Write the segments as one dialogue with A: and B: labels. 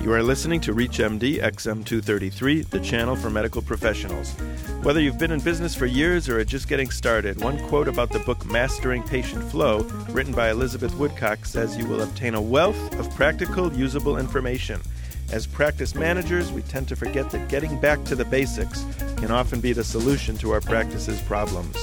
A: You are listening to ReachMD XM233, the channel for medical professionals. Whether you've been in business for years or are just getting started, one quote about the book Mastering Patient Flow, written by Elizabeth Woodcock, says you will obtain a wealth of practical, usable information. As practice managers, we tend to forget that getting back to the basics can often be the solution to our practice's problems.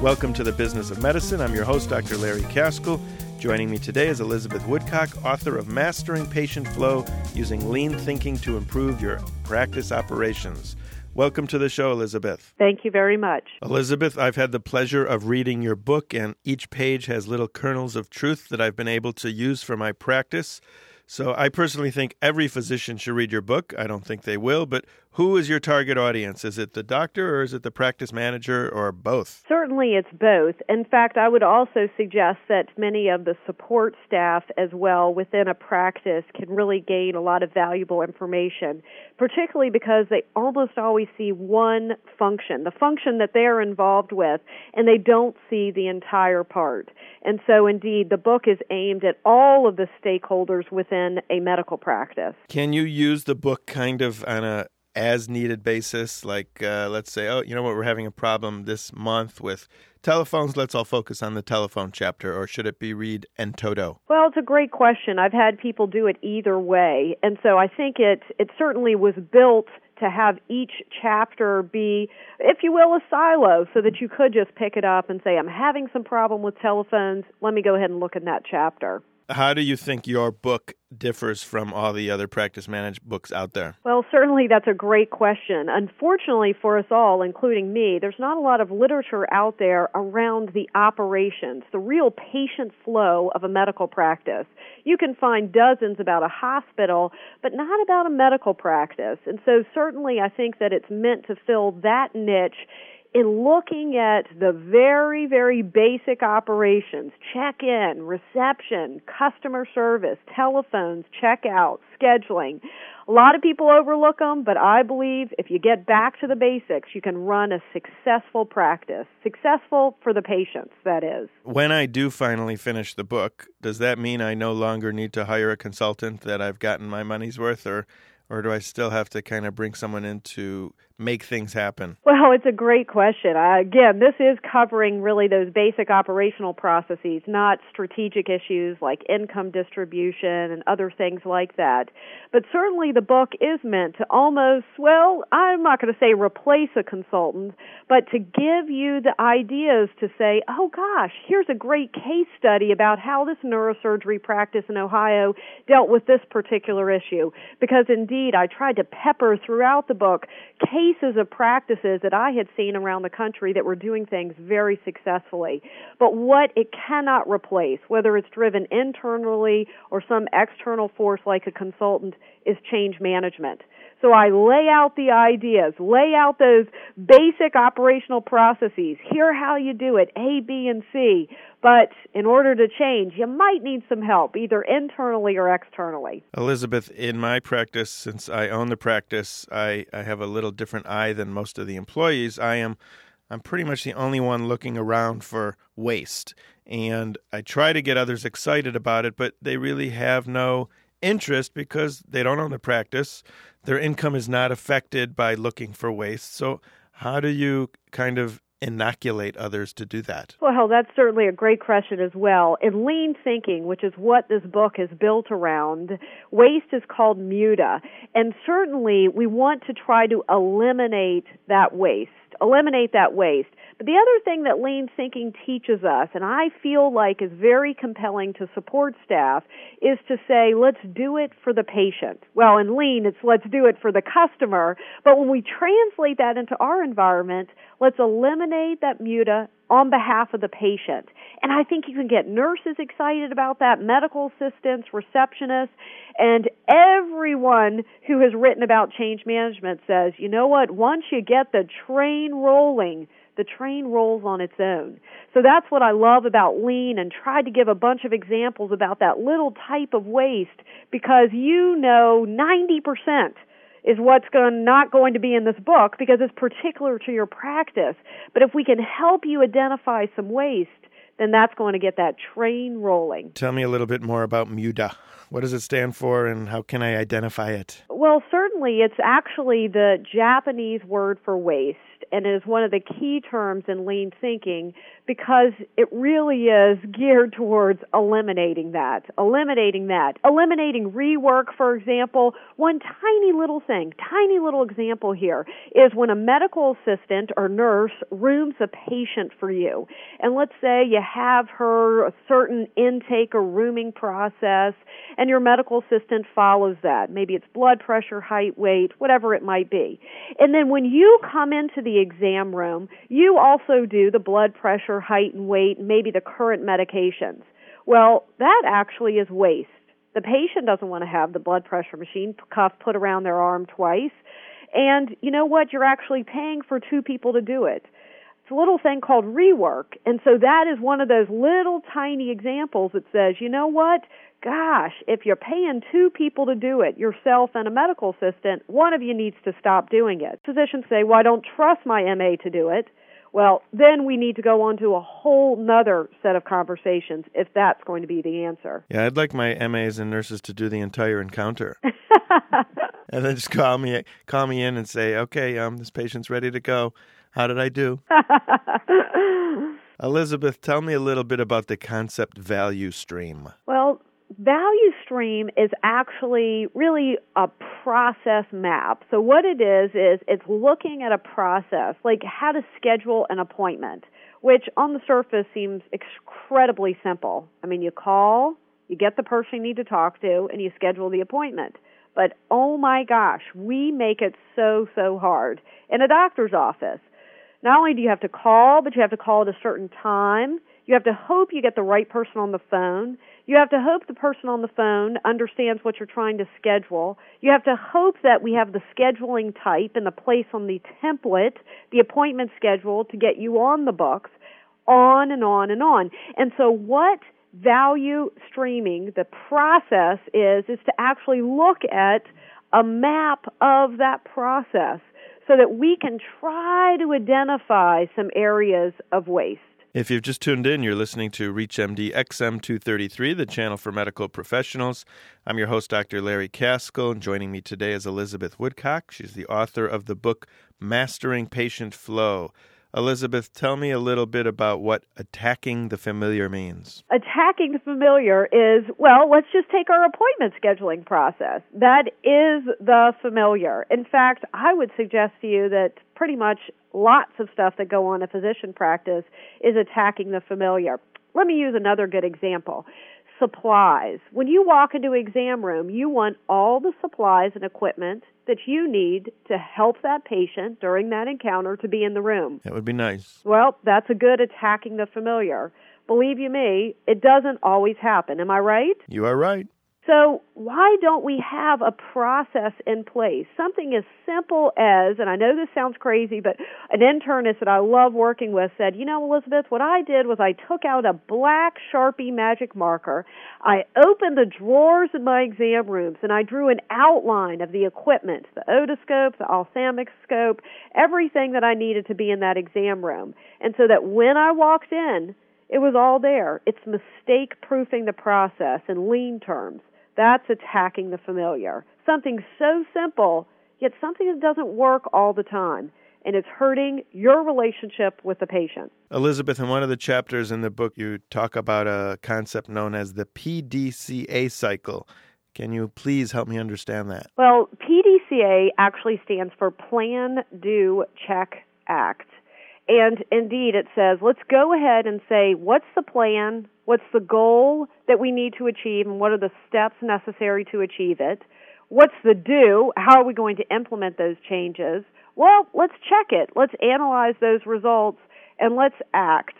A: Welcome to the Business of Medicine. I'm your host, Dr. Larry Kaskel. Joining me today is Elizabeth Woodcock, author of Mastering Patient Flow Using Lean Thinking to Improve Your Practice Operations. Welcome to the show, Elizabeth.
B: Thank you very much.
A: Elizabeth, I've had the pleasure of reading your book, and each page has little kernels of truth that I've been able to use for my practice. So I personally think every physician should read your book. I don't think they will, but who is your target audience? Is it the doctor or is it the practice manager or both?
B: Certainly it's both. In fact, I would also suggest that many of the support staff as well within a practice can really gain a lot of valuable information, particularly because they almost always see one function, the function that they're involved with, and they don't see the entire part. And so indeed, the book is aimed at all of the stakeholders within a medical practice.
A: Can you use the book kind of on a as needed basis? Like, uh, let's say, oh, you know what, we're having a problem this month with telephones. Let's all focus on the telephone chapter, or should it be read in toto?
B: Well, it's a great question. I've had people do it either way, and so I think it it certainly was built to have each chapter be, if you will, a silo so that you could just pick it up and say, I'm having some problem with telephones. Let me go ahead and look in that chapter.
A: How do you think your book differs from all the other practice managed books out there?
B: Well, certainly that's a great question. Unfortunately for us all, including me, there's not a lot of literature out there around the operations, the real patient flow of a medical practice. You can find dozens about a hospital, but not about a medical practice. And so certainly I think that it's meant to fill that niche in looking at the very, very basic operations, check in, reception, customer service, telephones, checkout, scheduling, a lot of people overlook them, but I believe if you get back to the basics, you can run a successful practice. Successful for the patients, that is.
A: When I do finally finish the book, does that mean I no longer need to hire a consultant that I've gotten my money's worth or or do I still have to kind of bring someone in to make things happen?
B: Well, it's a great question. Uh, again, this is covering really those basic operational processes, not strategic issues like income distribution and other things like that. But certainly the book is meant to almost, well, I'm not going to say replace a consultant, but to give you the ideas to say, oh gosh, here's a great case study about how this neurosurgery practice in Ohio dealt with this particular issue. Because indeed, I tried to pepper throughout the book case cases of practices that I had seen around the country that were doing things very successfully. But what it cannot replace, whether it's driven internally or some external force like a consultant, is change management. So I lay out the ideas, lay out those basic operational processes. Here how you do it, A, B, and C. But in order to change, you might need some help, either internally or externally.
A: Elizabeth, in my practice, since I own the practice, I, I have a little different eye than most of the employees. I am I'm pretty much the only one looking around for waste. And I try to get others excited about it, but they really have no interest because they don't own the practice. Their income is not affected by looking for waste. So, how do you kind of inoculate others to do that?
B: Well, that's certainly a great question as well. In lean thinking, which is what this book is built around, waste is called muda. And certainly we want to try to eliminate that waste. Eliminate that waste. The other thing that lean thinking teaches us, and I feel like is very compelling to support staff, is to say, let's do it for the patient. Well, in lean, it's let's do it for the customer. But when we translate that into our environment, let's eliminate that muda on behalf of the patient. And I think you can get nurses excited about that, medical assistants, receptionists, and everyone who has written about change management says, you know what, once you get the train rolling, the train rolls on its own. So that's what I love about lean and tried to give a bunch of examples about that little type of waste because you know 90% is what's going, not going to be in this book because it's particular to your practice. But if we can help you identify some waste, then that's going to get that train rolling.
A: Tell me a little bit more about MUDA. What does it stand for and how can I identify it?
B: Well, certainly it's actually the Japanese word for waste and is one of the key terms in lean thinking because it really is geared towards eliminating that, eliminating that, eliminating rework, for example. One tiny little thing, tiny little example here is when a medical assistant or nurse rooms a patient for you. And let's say you have her a certain intake or rooming process and your medical assistant follows that. Maybe it's blood pressure, height, weight, whatever it might be. And then when you come into the exam room, you also do the blood pressure, height, and weight, maybe the current medications. Well, that actually is waste. The patient doesn't want to have the blood pressure machine cuff put around their arm twice. And you know what? You're actually paying for two people to do it. A little thing called rework. And so that is one of those little tiny examples that says, you know what? Gosh, if you're paying two people to do it, yourself and a medical assistant, one of you needs to stop doing it. Physicians say, well, I don't trust my MA to do it. Well, then we need to go on to a whole nother set of conversations if that's going to be the answer.
A: Yeah, I'd like my MAs and nurses to do the entire encounter. and then just call me call me in and say, "Okay, um this patient's ready to go. How did I do?" Elizabeth, tell me a little bit about the concept value stream.
B: Well, value stream is actually really a process map. So what it is is it's looking at a process, like how to schedule an appointment, which on the surface seems incredibly simple. I mean, you call, you get the person you need to talk to, and you schedule the appointment. But oh my gosh, we make it so so hard in a doctor's office. Not only do you have to call, but you have to call at a certain time. You have to hope you get the right person on the phone. You have to hope the person on the phone understands what you're trying to schedule. You have to hope that we have the scheduling type and the place on the template, the appointment schedule to get you on the books, on and on and on. And so what value streaming, the process is, is to actually look at a map of that process so that we can try to identify some areas of waste.
A: If you've just tuned in, you're listening to ReachMD XM233, the channel for medical professionals. I'm your host, Dr. Larry Kaskel, and joining me today is Elizabeth Woodcock. She's the author of the book Mastering Patient Flow Elizabeth, tell me a little bit about what attacking the familiar means.
B: Attacking the familiar is, well, let's just take our appointment scheduling process. That is the familiar. In fact, I would suggest to you that pretty much lots of stuff that go on in physician practice is attacking the familiar. Let me use another good example supplies. When you walk into exam room, you want all the supplies and equipment that you need to help that patient during that encounter to be in the room.
A: That would be nice.
B: Well, that's a good attacking the familiar. Believe you me, it doesn't always happen. Am I right?
A: You are right.
B: So, why don't we have a process in place? Something as simple as, and I know this sounds crazy, but an internist that I love working with said, You know, Elizabeth, what I did was I took out a black Sharpie magic marker, I opened the drawers in my exam rooms, and I drew an outline of the equipment the otoscope, the ophthalmic scope, everything that I needed to be in that exam room. And so that when I walked in, it was all there. It's mistake proofing the process in lean terms. That's attacking the familiar. Something so simple, yet something that doesn't work all the time. And it's hurting your relationship with the patient.
A: Elizabeth, in one of the chapters in the book, you talk about a concept known as the PDCA cycle. Can you please help me understand that?
B: Well, PDCA actually stands for Plan, Do, Check, Act. And indeed, it says, let's go ahead and say, what's the plan? What's the goal that we need to achieve? And what are the steps necessary to achieve it? What's the do? How are we going to implement those changes? Well, let's check it. Let's analyze those results and let's act.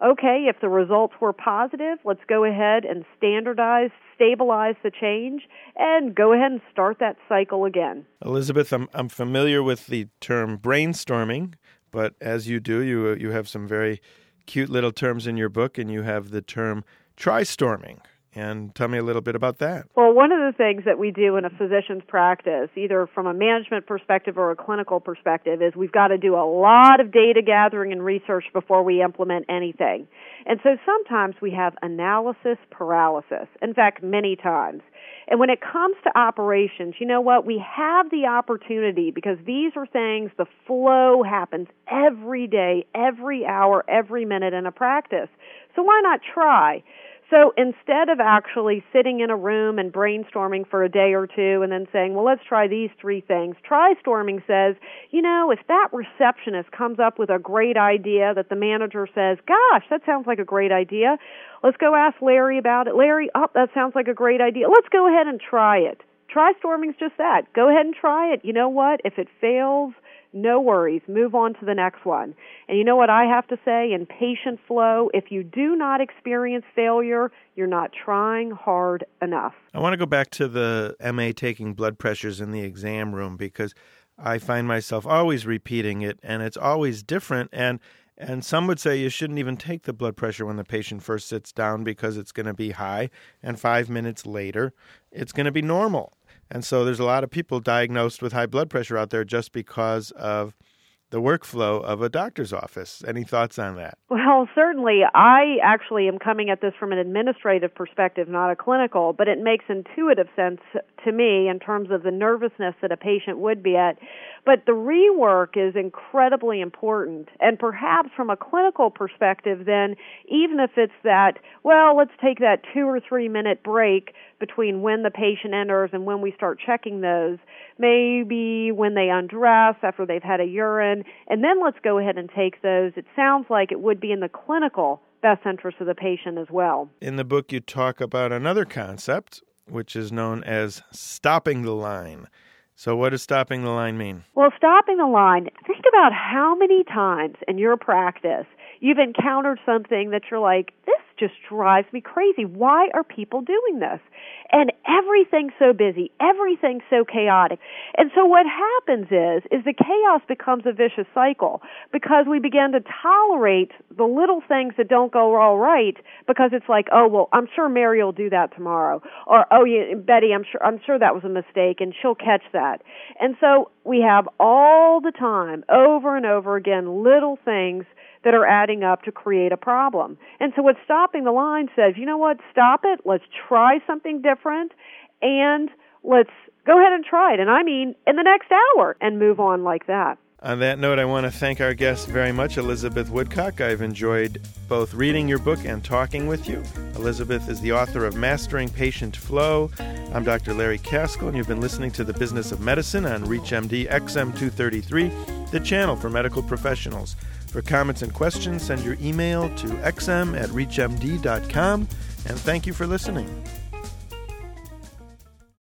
B: Okay, if the results were positive, let's go ahead and standardize, stabilize the change, and go ahead and start that cycle again.
A: Elizabeth, I'm, I'm familiar with the term brainstorming. But as you do, you you have some very cute little terms in your book, and you have the term try-storming. And tell me a little bit about that.
B: Well, one of the things that we do in a physician's practice, either from a management perspective or a clinical perspective, is we've got to do a lot of data gathering and research before we implement anything. And so sometimes we have analysis paralysis. In fact, many times. And when it comes to operations, you know what? We have the opportunity because these are things, the flow happens every day, every hour, every minute in a practice. So why not try? So instead of actually sitting in a room and brainstorming for a day or two and then saying, well, let's try these three things, try-storming says, you know, if that receptionist comes up with a great idea that the manager says, gosh, that sounds like a great idea, let's go ask Larry about it. Larry, oh, that sounds like a great idea. Let's go ahead and try it. Try-storming's just that. Go ahead and try it. You know what? If it fails, no worries. Move on to the next one. And you know what I have to say in patient flow? If you do not experience failure, you're not trying hard enough.
A: I want to go back to the MA taking blood pressures in the exam room because I find myself always repeating it and it's always different and and some would say you shouldn't even take the blood pressure when the patient first sits down because it's going to be high and 5 minutes later it's going to be normal. And so there's a lot of people diagnosed with high blood pressure out there just because of the workflow of a doctor's office. Any thoughts on that?
B: Well, certainly. I actually am coming at this from an administrative perspective, not a clinical, but it makes intuitive sense to me in terms of the nervousness that a patient would be at. But the rework is incredibly important. And perhaps from a clinical perspective, then, even if it's that, well, let's take that two or three minute break between when the patient enters and when we start checking those, maybe when they undress after they've had a urine, and then let's go ahead and take those. It sounds like it would be in the clinical best interest of the patient as well.
A: In the book, you talk about another concept, which is known as stopping the line. So, what does stopping the line mean?
B: Well, stopping the line, think about how many times in your practice you've encountered something that you're like, this just drives me crazy. Why are people doing this? And everything's so busy, everything's so chaotic. And so what happens is is the chaos becomes a vicious cycle because we begin to tolerate the little things that don't go all right because it's like, oh well, I'm sure Mary will do that tomorrow, or oh yeah, Betty, I'm sure I'm sure that was a mistake, and she'll catch that. And so we have all the time, over and over again, little things that are adding up to create a problem. And so what stopping the line says, you know what, stop it, let's try something different, and let's go ahead and try it. And I mean in the next hour and move on like that.
A: On that note, I want to thank our guest very much, Elizabeth Woodcock. I've enjoyed both reading your book and talking with you. Elizabeth is the author of Mastering Patient Flow. I'm Dr. Larry Kaskel, and you've been listening to The Business of Medicine on ReachMD XM233, the channel for medical professionals. For comments and questions, send your email to xm at reachmd.com. And thank you for listening.